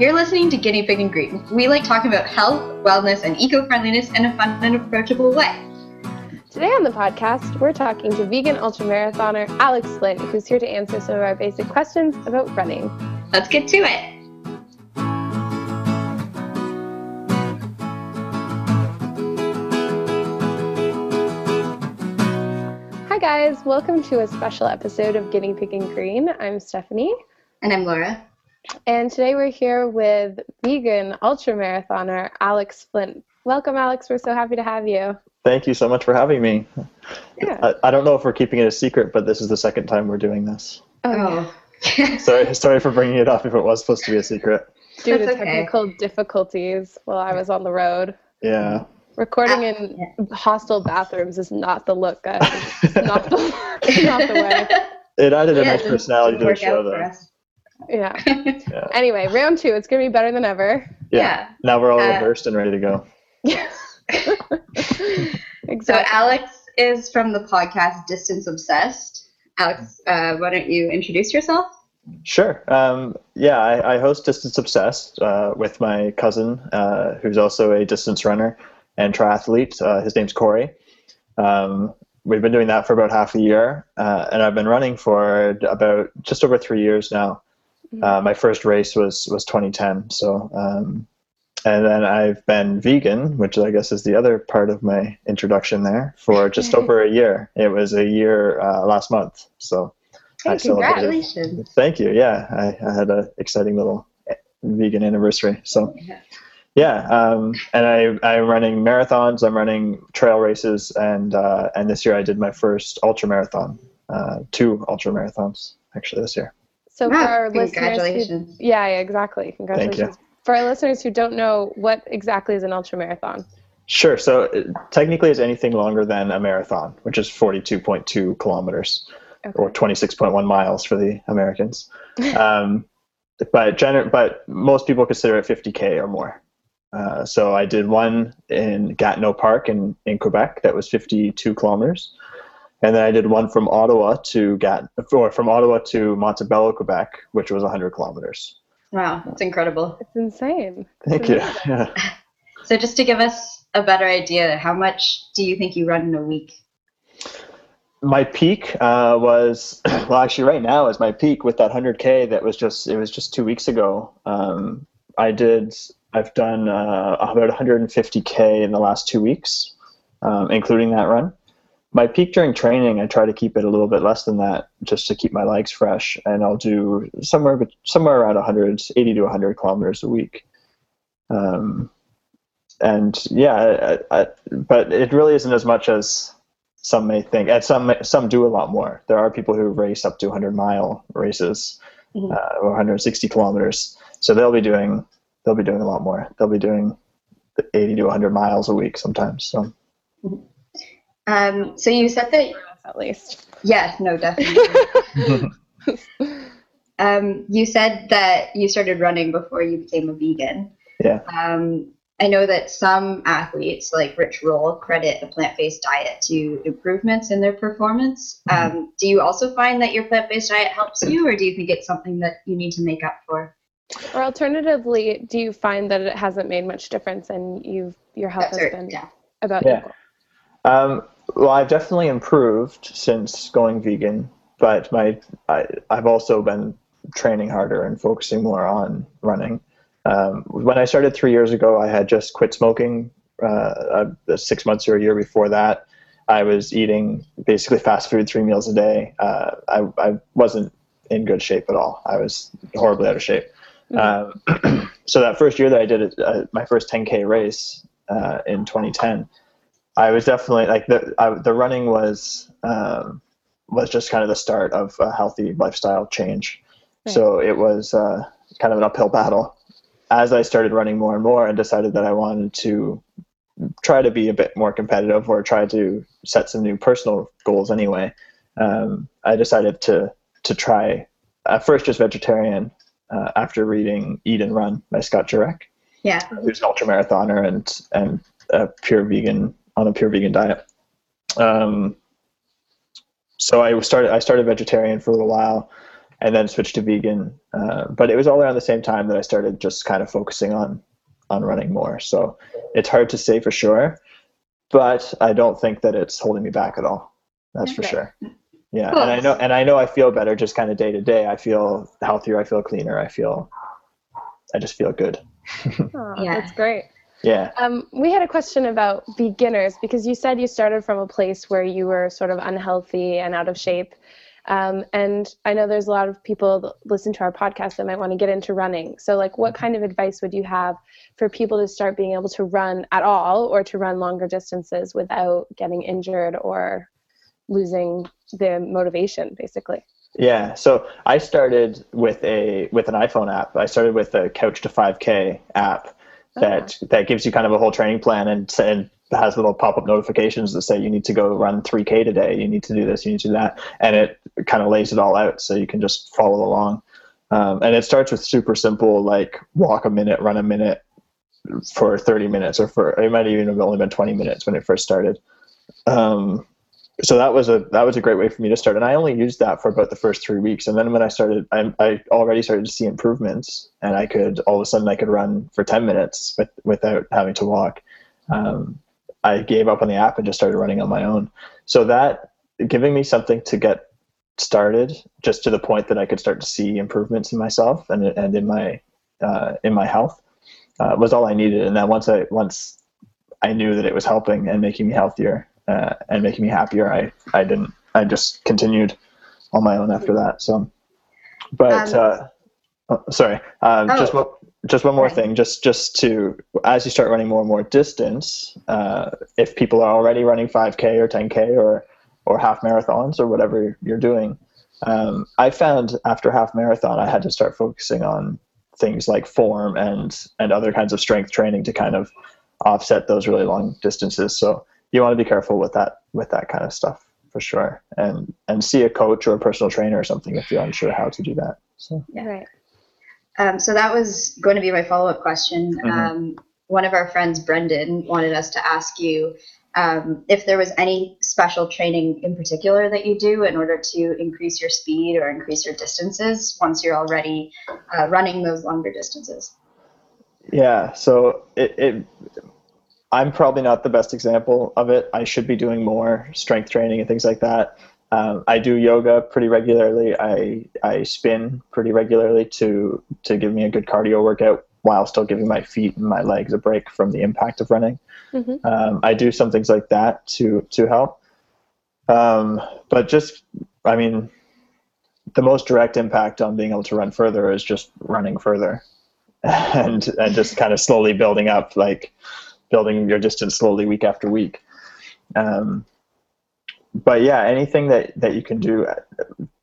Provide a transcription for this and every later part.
You're listening to Guinea Pig and Green. We like talking about health, wellness, and eco friendliness in a fun and approachable way. Today on the podcast, we're talking to vegan ultramarathoner Alex Flint, who's here to answer some of our basic questions about running. Let's get to it. Hi, guys. Welcome to a special episode of Guinea Pig and Green. I'm Stephanie. And I'm Laura. And today we're here with vegan ultramarathoner Alex Flint. Welcome, Alex. We're so happy to have you. Thank you so much for having me. Yeah. I, I don't know if we're keeping it a secret, but this is the second time we're doing this. Oh. Sorry, sorry for bringing it up if it was supposed to be a secret. Due to That's okay. technical difficulties while I was on the road. Yeah. Recording Ah, in hostel bathrooms is not the look, guys. It's not the, not the way. It added a Yeah, nice personality to the show, out for though. Us. Yeah. Yeah. Anyway, round two. It's going to be better than ever. Yeah. Now we're all Uh, reversed and ready to go. exactly. So Alex is from the podcast Distance Obsessed. Alex, uh, why don't you introduce yourself? Sure. Um, yeah, I, I host Distance Obsessed uh, with my cousin, uh, who's also a distance runner and triathlete. Uh, his name's Corey. Um, we've been doing that for about half a year, uh, and I've been running for about just over three years now. Uh, my first race was was 2010. So, um, and then I've been vegan, which I guess is the other part of my introduction there, for just over a year. It was a year uh, last month. So, Hey, I celebrated- congratulations. Thank you. Yeah, I, I had an exciting little vegan anniversary. So Yeah. yeah, um, and I I'm running marathons. I'm running trail races, and uh, and this year I did my first ultra marathon, uh, two ultra marathons actually this year. So for Wow, our listeners, who, yeah, yeah, exactly. Congratulations. For our listeners who don't know, what exactly is an ultra marathon? Sure. So it, technically, it's anything longer than a marathon, which is 42.2 kilometers or 26.1 miles for the Americans. um, but gener- but most people consider it 50k or more. Uh, so I did one in Gatineau Park in, in Quebec that was 52 kilometers, and then I did one from Ottawa to Gat or from Ottawa to Montebello, Quebec, which was 100 kilometers. Wow, that's incredible. It's insane. Thank you. Yeah. So just to give us a better idea, how much do you think you run in a week? my peak uh, was well actually right now is my peak with that 100k that was just it was just two weeks ago um, i did i've done uh, about 150k in the last two weeks um, including that run my peak during training i try to keep it a little bit less than that just to keep my legs fresh and i'll do somewhere bet- somewhere around 100 80 to 100 kilometers a week um, and yeah I, I, but it really isn't as much as some may think, and some some do a lot more. There are people who race up to 100 mile races Mhm. uh, or 160 kilometers, so they'll be doing they'll be doing a lot more. They'll be doing 80 to 100 miles a week sometimes. So Um, so you said that, At least. yes, no, definitely. um, you said that you started running before you became a vegan. Yeah. Um, I know that some athletes, like Rich Roll, credit a plant-based diet to improvements in their performance. Um, do you also find that your plant-based diet helps you, or do you think it's something that you need to make up for? Or alternatively, do you find that it hasn't made much difference and you've your health That's has right, been yeah. about Yeah. equal? Um, well, I've definitely improved since going vegan, but my I, I've also been training harder and focusing more on running. Um, when I started three years ago, I had just quit smoking. Uh, uh, six months or a year before that, I was eating basically fast food three meals a day. Uh, I, I wasn't in good shape at all. I was horribly out of shape. Um, so that first year that I did it, uh, my first 10k race uh, in 2010, I was definitely like the I, the running was um, was just kind of the start of a healthy lifestyle change. So it was uh, kind of an uphill battle. As I started running more and more, and decided that I wanted to try to be a bit more competitive or try to set some new personal goals anyway. Um, I decided to to try at first just vegetarian uh, after reading Eat and Run by Scott Jurek Yeah. who's an ultramarathoner and and a pure vegan on a pure vegan diet. Um, so I started I started vegetarian for a little while, and then switched to vegan. Uh, but it was all around the same time that I started just kind of focusing on on running more. So it's hard to say for sure, but I don't think that it's holding me back at all. That's for sure. Yeah, cool. and I know and I know I feel better just kind of day to day. I feel healthier. I feel cleaner. I feel I just feel good. oh, yeah, that's great. Yeah. Um, we had a question about beginners because you said you started from a place where you were sort of unhealthy and out of shape. Um, and I know there's a lot of people that listen to our podcast that might want to get into running. So, like, what kind of advice would you have for people to start being able to run at all or to run longer distances without getting injured or losing the motivation, basically? Yeah, so I started with a with an iPhone app. I started with a Couch to 5K app that that gives you kind of a whole training plan and and has little pop-up notifications that say you need to go run 3k today you need to do this you need to do that and it kind of lays it all out so you can just follow along. Um, and it starts with super simple like walk a minute run a minute for 30 minutes or for it might even have only been 20 minutes when it first started. Um, so that was a that was a great way for me to start and i only used that for about the first three weeks and then when i started i, I already started to see improvements and i could all of a sudden i could run for 10 minutes with, without having to walk um, I gave up on the app and just started running on my own. So that giving me something to get started, just to the point that I could start to see improvements in myself and and in my uh, in my health, uh, was all I needed. And then once I once I knew that it was helping and making me healthier uh, and making me happier, I I didn't I just continued on my own after that. So, but um, uh, oh, sorry, um, oh. just what just one more right. thing just just to as you start running more and more distance uh, if people are already running 5k or 10k or or half marathons or whatever you're doing um, i found after half marathon i had to start focusing on things like form and and other kinds of strength training to kind of offset those really long distances so you want to be careful with that with that kind of stuff for sure and and see a coach or a personal trainer or something if you're unsure how to do that so yeah right um, so that was going to be my follow up question. Mm-hmm. Um, one of our friends, Brendan, wanted us to ask you um, if there was any special training in particular that you do in order to increase your speed or increase your distances once you're already uh, running those longer distances. Yeah, so it, it, I'm probably not the best example of it. I should be doing more strength training and things like that. Um, I do yoga pretty regularly. I I spin pretty regularly to to give me a good cardio workout while still giving my feet and my legs a break from the impact of running. Mm-hmm. Um, I do some things like that to to help. Um, but just, I mean, the most direct impact on being able to run further is just running further, and and just kind of slowly building up, like building your distance slowly week after week. Um, but yeah, anything that, that you can do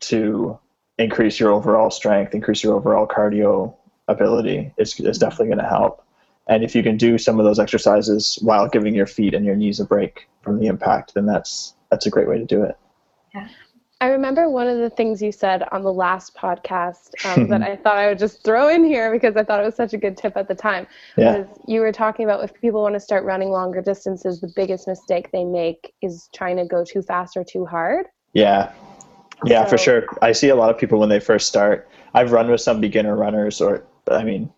to increase your overall strength, increase your overall cardio ability is, is definitely going to help. And if you can do some of those exercises while giving your feet and your knees a break from the impact, then that's that's a great way to do it. Yeah. I remember one of the things you said on the last podcast um, that I thought I would just throw in here because I thought it was such a good tip at the time. Yeah. Was you were talking about if people want to start running longer distances, the biggest mistake they make is trying to go too fast or too hard. Yeah. Yeah, so, for sure. I see a lot of people when they first start. I've run with some beginner runners, or I mean,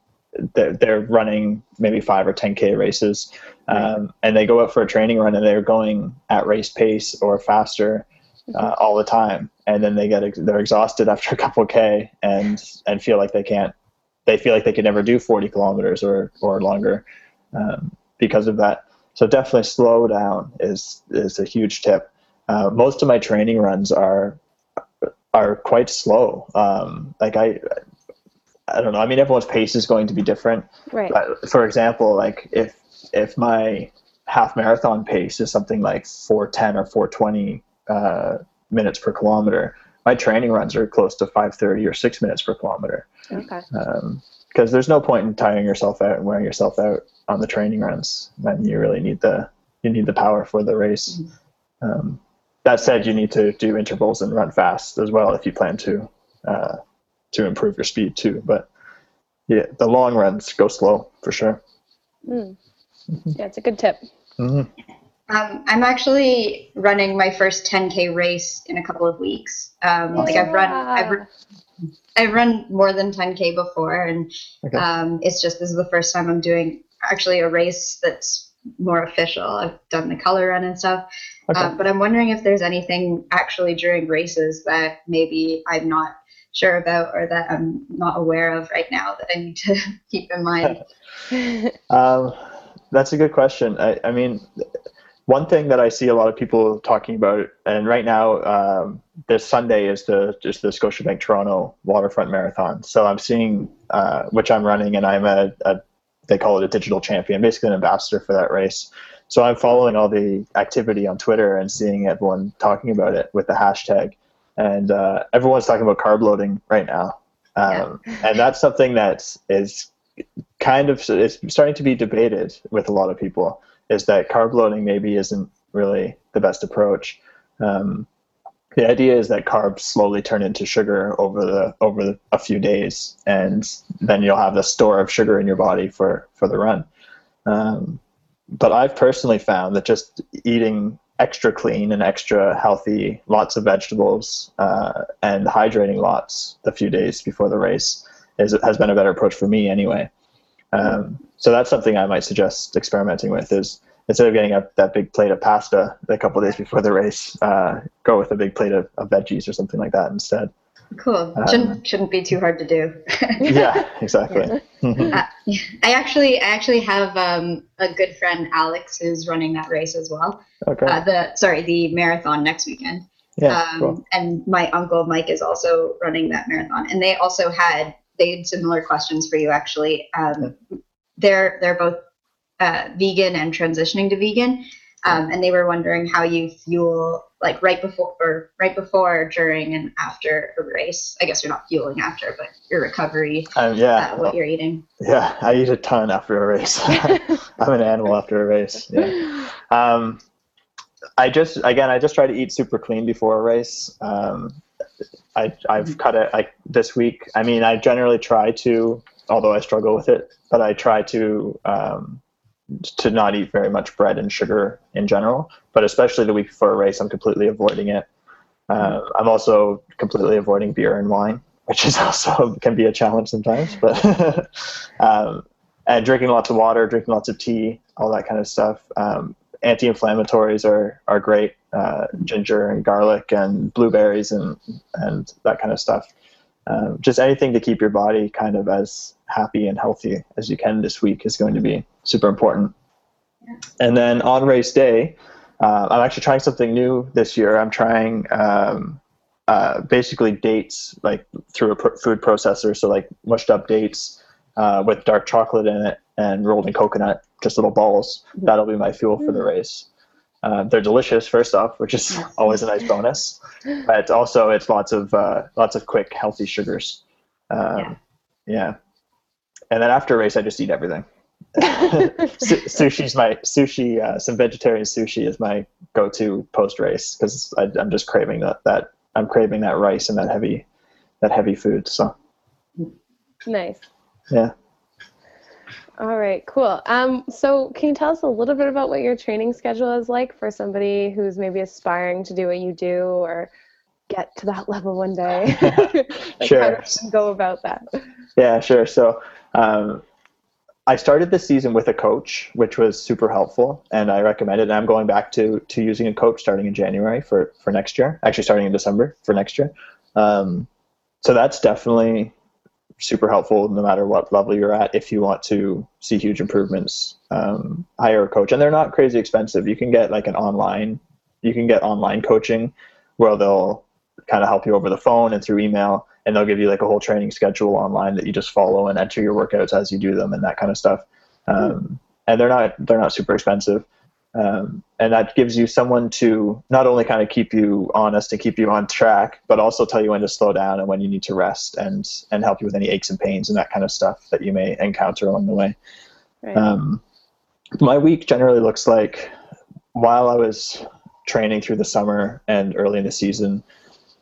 they're, they're running maybe five or 10K races, um, and they go out for a training run and they're going at race pace or faster uh, all the time, and then they get ex- they're exhausted after a couple k and and feel like they can't they feel like they can never do 40 kilometers or or longer um, because of that. So definitely slow down is is a huge tip. Uh, most of my training runs are are quite slow. Um, like I I don't know. I mean, everyone's pace is going to be different. Right. But for example, like if if my half marathon pace is something like 410 or 420 uh, minutes per kilometer. My training runs are close to 530 or six minutes per kilometer. Okay. Because um, there's no point in tiring yourself out and wearing yourself out on the training runs when you really need the you need the power for the race. Mm-hmm. Um, that said, you need to do intervals and run fast as well if you plan to uh, to improve your speed too. But yeah, the long runs go slow for sure. Mm. Mm-hmm. Yeah, it's a good tip. Mm-hmm. Um, I'm actually running my first 10k race in a couple of weeks. Um, like I've run, I've, I've run more than 10k before, and Okay. um, it's just this is the first time I'm doing actually a race that's more official. I've done the color run and stuff, Okay. uh, but I'm wondering if there's anything actually during races that maybe I'm not sure about or that I'm not aware of right now that I need to keep in mind. Um, that's a good question. I, I mean, one thing that I see a lot of people talking about, and right now, um, this Sunday is the just the Scotiabank Toronto Waterfront Marathon. So I'm seeing, uh, which I'm running, and I'm a, a they call it a digital champion, basically an ambassador for that race. So I'm following all the activity on Twitter and seeing everyone talking about it with the hashtag, and uh, everyone's talking about carb loading right now, um, and that's something that is kind of it's starting to be debated with a lot of people is that carb loading maybe isn't really the best approach. Um, the idea is that carbs slowly turn into sugar over the over the, a few days, and then you'll have the store of sugar in your body for for the run. Um, but I've personally found that just eating extra clean and extra healthy, lots of vegetables, uh, and hydrating lots the few days before the race is has been a better approach for me anyway. Um, so that's something I might suggest experimenting with is instead of getting a, that big plate of pasta a couple days before the race, uh, go with a big plate of, of veggies or something like that instead. Cool. Um, shouldn't shouldn't be too hard to do. yeah, exactly. Uh, I actually I actually have um, a good friend Alex who's running that race as well. okay. Uh, the sorry the marathon next weekend. Yeah. um, cool. And my uncle Mike is also running that marathon, and they also had they had similar questions for you actually. Um, they're they're both uh, vegan and transitioning to vegan, um, and they were wondering how you fuel like right before or right before, during, and after a race. I guess you're not fueling after, but your recovery, Um, yeah. uh, what you're eating. Yeah, I eat a ton after a race. I'm an animal after a race. Yeah. Um, I just again, I just try to eat super clean before a race. Um, I I've cut it like this week. I mean, I generally try to, although I struggle with it, but I try to um, to not eat very much bread and sugar in general. But especially the week before a race, I'm completely avoiding it. Uh, I'm also completely avoiding beer and wine, which is also can be a challenge sometimes. But um, and drinking lots of water, drinking lots of tea, all that kind of stuff. Um, anti-inflammatories are are great. Uh, ginger and garlic and blueberries and and that kind of stuff. Um, just anything to keep your body kind of as happy and healthy as you can this week is going to be super important. And then on race day, uh, I'm actually trying something new this year. I'm trying um, uh, basically dates like through a pr- food processor, so like mushed up dates uh, with dark chocolate in it and rolled in coconut, just little balls. That'll be my fuel for the race. Uh, they're delicious, first off, which is always a nice bonus. But also, it's lots of uh, lots of quick, healthy sugars. Um, Yeah. yeah. And then after a race, I just eat everything. Su- sushi's my sushi. Uh, some vegetarian sushi is my go-to post-race because I'm just craving that. That I'm craving that rice and that heavy, that heavy food. So nice. yeah. All right, cool. Um, so can you tell us a little bit about what your training schedule is like for somebody who's maybe aspiring to do what you do or get to that level one day? like Sure. Go about that? Yeah, sure. So um, I started this season with a coach, which was super helpful, and I recommend it. And I'm going back to to using a coach starting in January for for next year. Actually, starting in December for next year. Um, so that's definitely super helpful, no matter what level you're at. If you want to see huge improvements, um, hire a coach, and they're not crazy expensive. You can get like an online, you can get online coaching where they'll kind of help you over the phone and through email and they'll give you like a whole training schedule online that you just follow and enter your workouts as you do them and that kind of stuff. Um, and they're not they're not super expensive, um, and that gives you someone to not only kind of keep you honest and keep you on track, but also tell you when to slow down and when you need to rest and and help you with any aches and pains and that kind of stuff that you may encounter along the way. Right. Um, my week generally looks like while I was training through the summer and early in the season,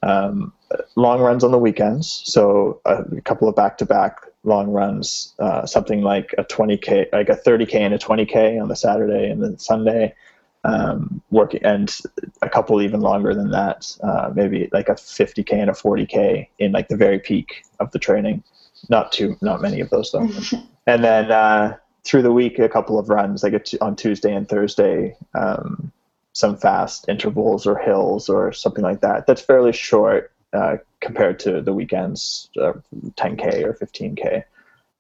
um, long runs on the weekends. So a, couple of back-to-back long runs, uh, something like a 20k, like a 30k and a 20k on the Saturday and the Sunday. um, working, and a couple even longer than that, uh, maybe like a 50k and a 40k in like the very peak of the training. Not too, not many of those though. and then uh, through the week, a couple of runs, like on Tuesday and Thursday, um, some fast intervals or hills or something like that. That's fairly short uh, compared to the weekends, uh, 10k or 15k,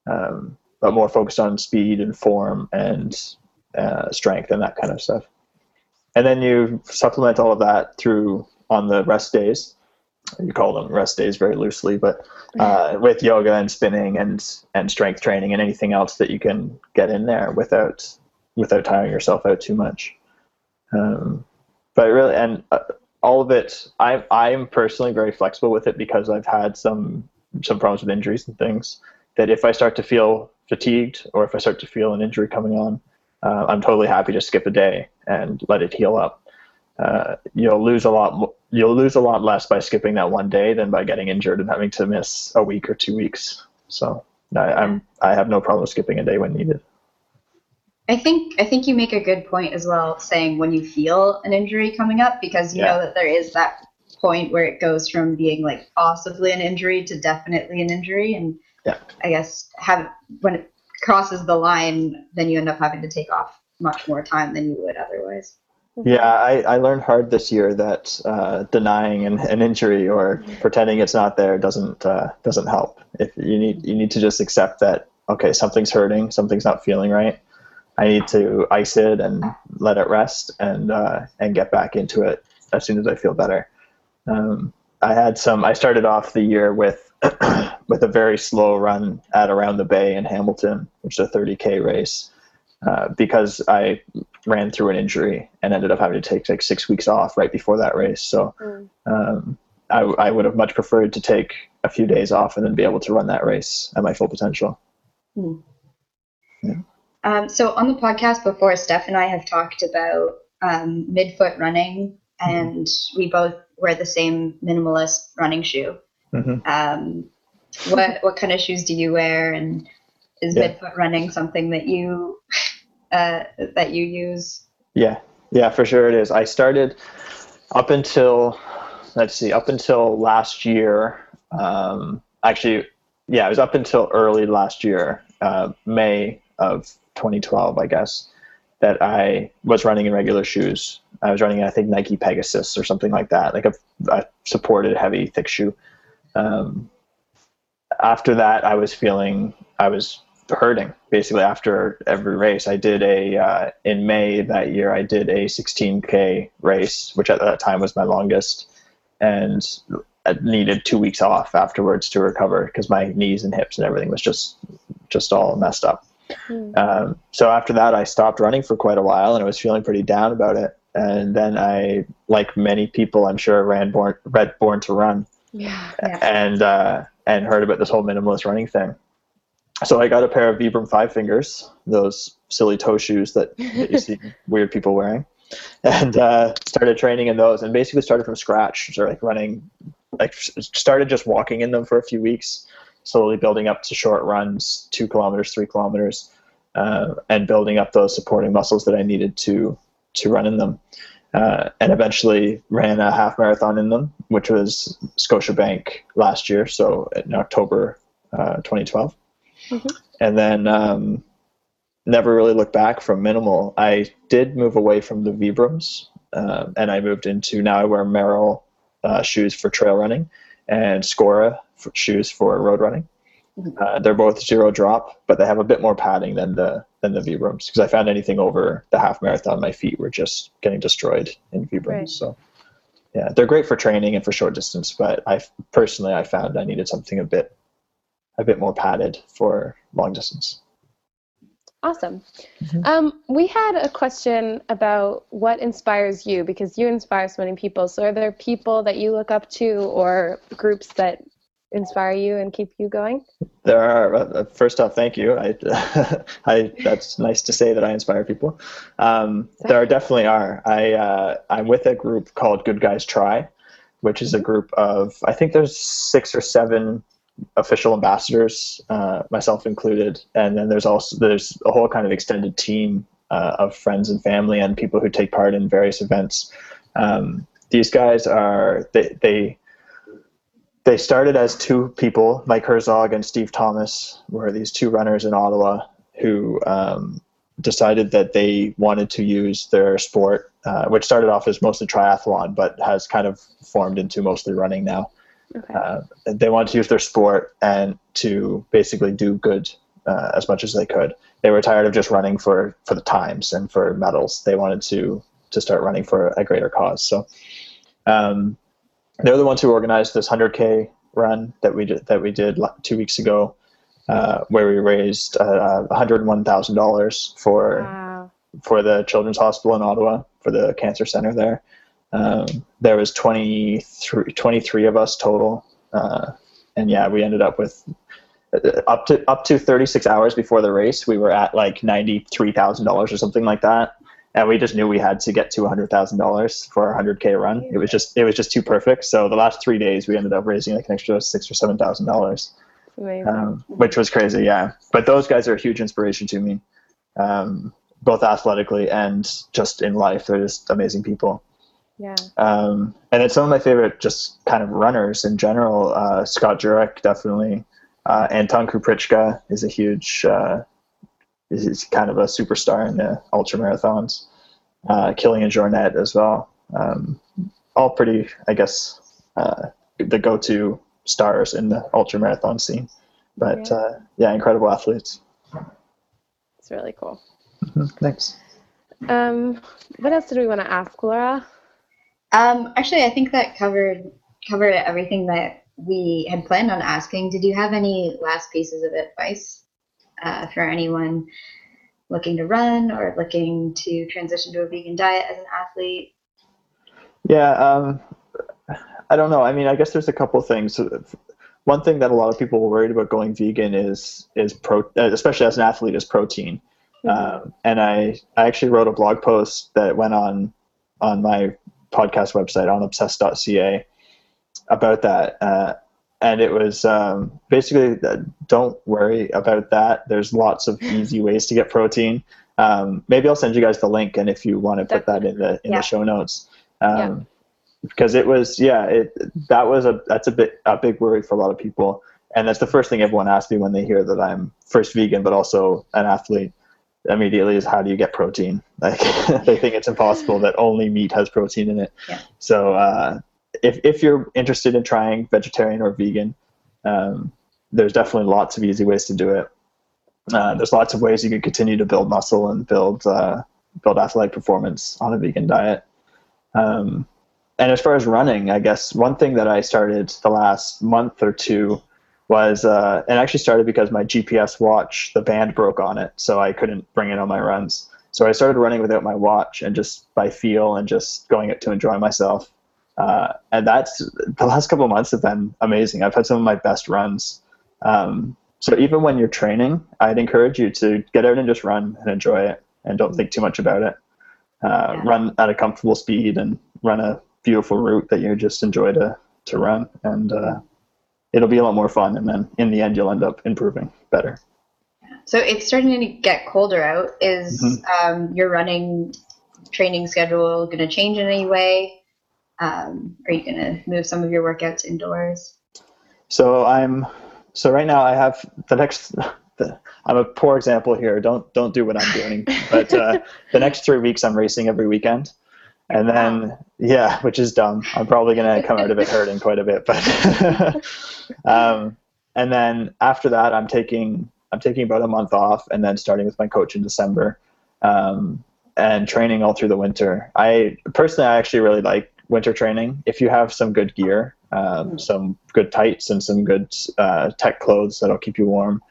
um, but more focused on speed and form and uh, strength and that kind of stuff. And then you supplement all of that through on the rest days. You call them rest days very loosely, but uh, with yoga and spinning and and strength training and anything else that you can get in there without without tiring yourself out too much. Um, but really, and uh, all of it, I I'm personally very flexible with it because I've had some some problems with injuries and things. That if I start to feel fatigued or if I start to feel an injury coming on, uh, I'm totally happy to skip a day and let it heal up. Uh, you'll lose a lot. You'll lose a lot less by skipping that one day than by getting injured and having to miss a week or two weeks. So I, I'm I have no problem skipping a day when needed. I think I think you make a good point as well, saying when you feel an injury coming up, because you yeah. know that there is that point where it goes from being like possibly an injury to definitely an injury, and yeah. I guess have when it crosses the line, then you end up having to take off much more time than you would otherwise. Yeah, I, I learned hard this year that uh, denying an, an injury or pretending it's not there doesn't uh, doesn't help. If you need you need to just accept that okay, something's hurting, something's not feeling right, I need to ice it and let it rest and uh, and get back into it as soon as I feel better. Um, I had some. I started off the year with with a very slow run at around the bay in Hamilton, which is a 30k race, uh, because I ran through an injury and ended up having to take like six weeks off right before that race. So mm. um, I, I would have much preferred to take a few days off and then be able to run that race at my full potential. Mm. Yeah. Um, so on the podcast before, Steph and I have talked about um, midfoot running, mm-hmm. and mm-hmm. we both wear the same minimalist running shoe. Mm-hmm. Um, what what kind of shoes do you wear, and is yeah. midfoot running something that you uh, that you use? Yeah, yeah, for sure it is. I started up until let's see, up until last year. Um, actually, yeah, it was up until early last year, uh, May of 2012, I guess, that I was running in regular shoes. I was running, I think, Nike Pegasus or something like that, like a, a supported heavy, thick shoe. Um, after that, I was feeling, I was hurting basically after every race. I did a, uh, in May that year, I did a 16K race, which at that time was my longest. And I needed two weeks off afterwards to recover because my knees and hips and everything was just, just all messed up. Mm. Um, so after that, I stopped running for quite a while, and I was feeling pretty down about it. And then I, like many people, I'm sure, ran born, read Born to Run, yeah, yeah. and uh, and heard about this whole minimalist running thing. So I got a pair of Vibram Five Fingers, those silly toe shoes that, that you see weird people wearing, and uh, started training in those. And basically started from scratch, so like running, like started just walking in them for a few weeks slowly building up to short runs, two kilometers, three kilometers, uh, and building up those supporting muscles that I needed to to run in them. Uh, and eventually ran a half marathon in them, which was Scotiabank last year, so in October uh, 2012. Mm-hmm. And then um, never really looked back from minimal. I did move away from the Vibrams, uh, and I moved into now I wear Merrell uh, shoes for trail running and Skora for shoes for road running. Mm-hmm. Uh, they're both zero drop, but they have a bit more padding than the than the Vibrams because I found anything over the half marathon, my feet were just getting destroyed in Vibrams. Right. So yeah, they're great for training and for short distance, but I personally I found I needed something a bit a bit more padded for long distance. Awesome. Mm-hmm. Um, we had a question about what inspires you because you inspire so many people. So, are there people that you look up to or groups that inspire you and keep you going? There are. Uh, first off, thank you. I, I, that's nice to say that I inspire people. Um, there are definitely are. I, uh, I'm with a group called Good Guys Try, which is a group of I think there's six or seven official ambassadors, uh, myself included, and then there's also there's a whole kind of extended team uh, of friends and family and people who take part in various events. Um, these guys are they they they started as two people, Mike Herzog and Steve Thomas, were these two runners in Ottawa who um, decided that they wanted to use their sport, uh, which started off as mostly triathlon, but has kind of formed into mostly running now. Okay. Uh, they wanted to use their sport and to basically do good uh, as much as they could. They were tired of just running for, for the times and for medals. They wanted to to start running for a greater cause. So um, they're the ones who organized this 100k run that we did that we did two weeks ago, uh, where we raised uh, 101,000 dollars for wow. for the Children's Hospital in Ottawa for the cancer center there. Um, there was 23, 23 of us total, uh, and yeah, we ended up with uh, up to up to 36 hours before the race. We were at like $93,000 or something like that and we just knew we had to get to $100,000 for our 100k run. It was just it was just too perfect. So the last three days we ended up raising like an extra six or seven thousand dollars, um, which was crazy. Yeah, but those guys are a huge inspiration to me, um, both athletically and just in life. They're just amazing people. Yeah. Um, and it's some of my favorite just kind of runners in general. Uh, Scott Jurek definitely. Uh, Anton Krupicka is a huge uh, is kind of a superstar in the ultra marathons. Uh, Kilian Jornet as well. Um, all pretty, I guess, uh, the go-to stars in the ultra marathon scene. But yeah, uh, yeah incredible athletes. It's really cool. Mm-hmm. Thanks. Um, what else did we want to ask, Laura? Um, actually, I think that covered covered everything that we had planned on asking. Did you have any last pieces of advice? Uh, for anyone looking to run or looking to transition to a vegan diet as an athlete? Yeah, um, I don't know. I mean, I guess there's a couple things. One thing that a lot of people are worried about going vegan is is pro, especially as an athlete, is protein. Mm-hmm. Um, and I I actually wrote a blog post that went on on my podcast website on obsessed.ca about that. Uh, and it was um, basically uh, don't worry about that. There's lots of easy ways to get protein. Um, maybe I'll send you guys the link, and if you want to put that in the in yeah. the show notes, um, yeah. because it was yeah, it that was a that's a bit a big worry for a lot of people, and that's the first thing everyone asks me when they hear that I'm first vegan, but also an athlete. Immediately is how do you get protein? Like they think it's impossible that only meat has protein in it. Yeah. So uh, if if you're interested in trying vegetarian or vegan, um, there's definitely lots of easy ways to do it. Uh, there's lots of ways you can continue to build muscle and build uh, build athletic performance on a vegan diet. Um, and as far as running, I guess one thing that I started the last month or two was, uh, and actually started because my GPS watch, the band broke on it, so I couldn't bring it on my runs. So I started running without my watch and just by feel and just going it to enjoy myself. Uh, and that's the last couple of months have been amazing. I've had some of my best runs. Um, so even when you're training, I'd encourage you to get out and just run and enjoy it, and don't think too much about it. Uh, yeah. Run at a comfortable speed and run a beautiful route that you just enjoy to to run, and uh, it'll be a lot more fun. And then in the end, you'll end up improving better. So it's starting to get colder out. Is mm-hmm. um, your running training schedule going to change in any way? Um, are you going to move some of your workouts indoors? So I'm so right now I have the next. The, I'm a poor example here. Don't don't do what I'm doing. But uh, the next three weeks I'm racing every weekend, and then yeah, which is dumb. I'm probably gonna come out of it hurting quite a bit. But um, and then after that I'm taking I'm taking about a month off, and then starting with my coach in December. Um, and training all through the winter. I personally, I actually really like winter training, if you have some good gear, um, mm. some good tights, and some good uh, tech clothes that'll keep you warm,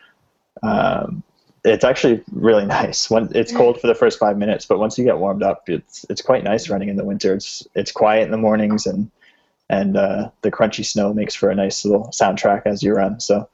um, it's actually really nice. When it's cold for the first five minutes, but once you get warmed up, it's it's quite nice running in the winter. It's it's quiet in the mornings and and uh, the crunchy snow makes for a nice little soundtrack as you run. So,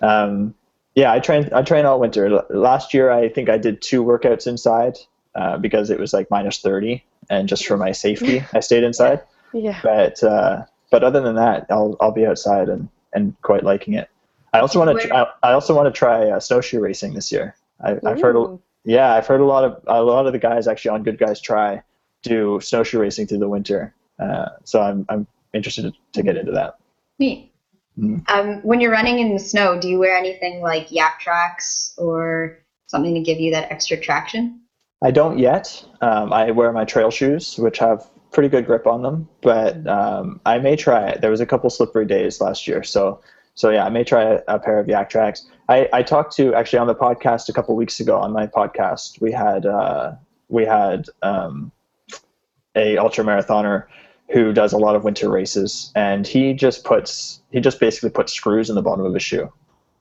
um, yeah, I train I train all winter. Last year, I think I did two workouts inside uh, because it was like minus thirty, and just for my safety, I stayed inside. Yeah. But uh, but other than that, I'll I'll be outside and and quite liking it. I also want to I, I also want to try uh, snowshoe racing this year. I, have heard a, Yeah, I've heard a lot of a lot of the guys actually on Good Guys Try do snowshoe racing through the winter. Uh, so I'm I'm interested to get into that. Neat. Mhm. Um, when you're running in the snow, do you wear anything like Yaktrax or something to give you that extra traction? I don't yet. Um, I wear my trail shoes, which have pretty good grip on them, but um, I may try it. There was a couple slippery days last year, so so yeah, I may try a, a pair of Yaktrax. I, I talked to actually on the podcast a couple weeks ago on my podcast. We had uh, we had um, a ultra marathoner who does a lot of winter races, and he just puts he just basically puts screws in the bottom of his shoe.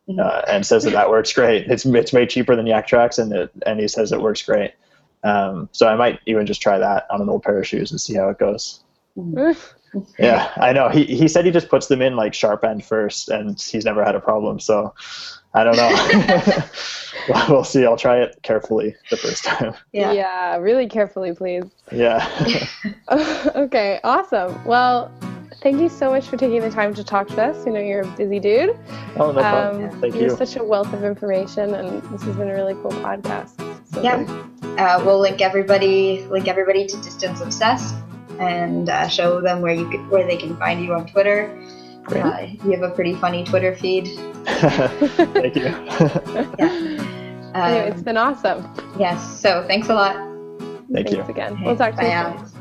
Mhm. Uh, and says that that works great. It's it's way cheaper than Yaktrax, and it, and he says it works great. Um, so I might even just try that on an old pair of shoes and see how it goes. Yeah, I know. He he said he just puts them in like sharp end first, and he's never had a problem. So I don't know. Well, we'll see. I'll try it carefully the first time. Yeah. yeah really carefully, please. Yeah. okay, awesome. Well, thank you so much for taking the time to talk to us. You know, you're a busy dude. oh no problem. Um, Thank you're you. such a wealth of information, and this has been a really cool podcast. So Yeah. Uh, we'll link everybody link everybody to Distance Obsessed and uh, show them where you could, where they can find you on Twitter. Great. Uh, you have a pretty funny Twitter feed. Thank you. Yeah. Anyway, Um, it's been awesome. yes. So thanks a lot. Thank Thanks you. again. Okay, We'll talk to bye, you Alex. soon.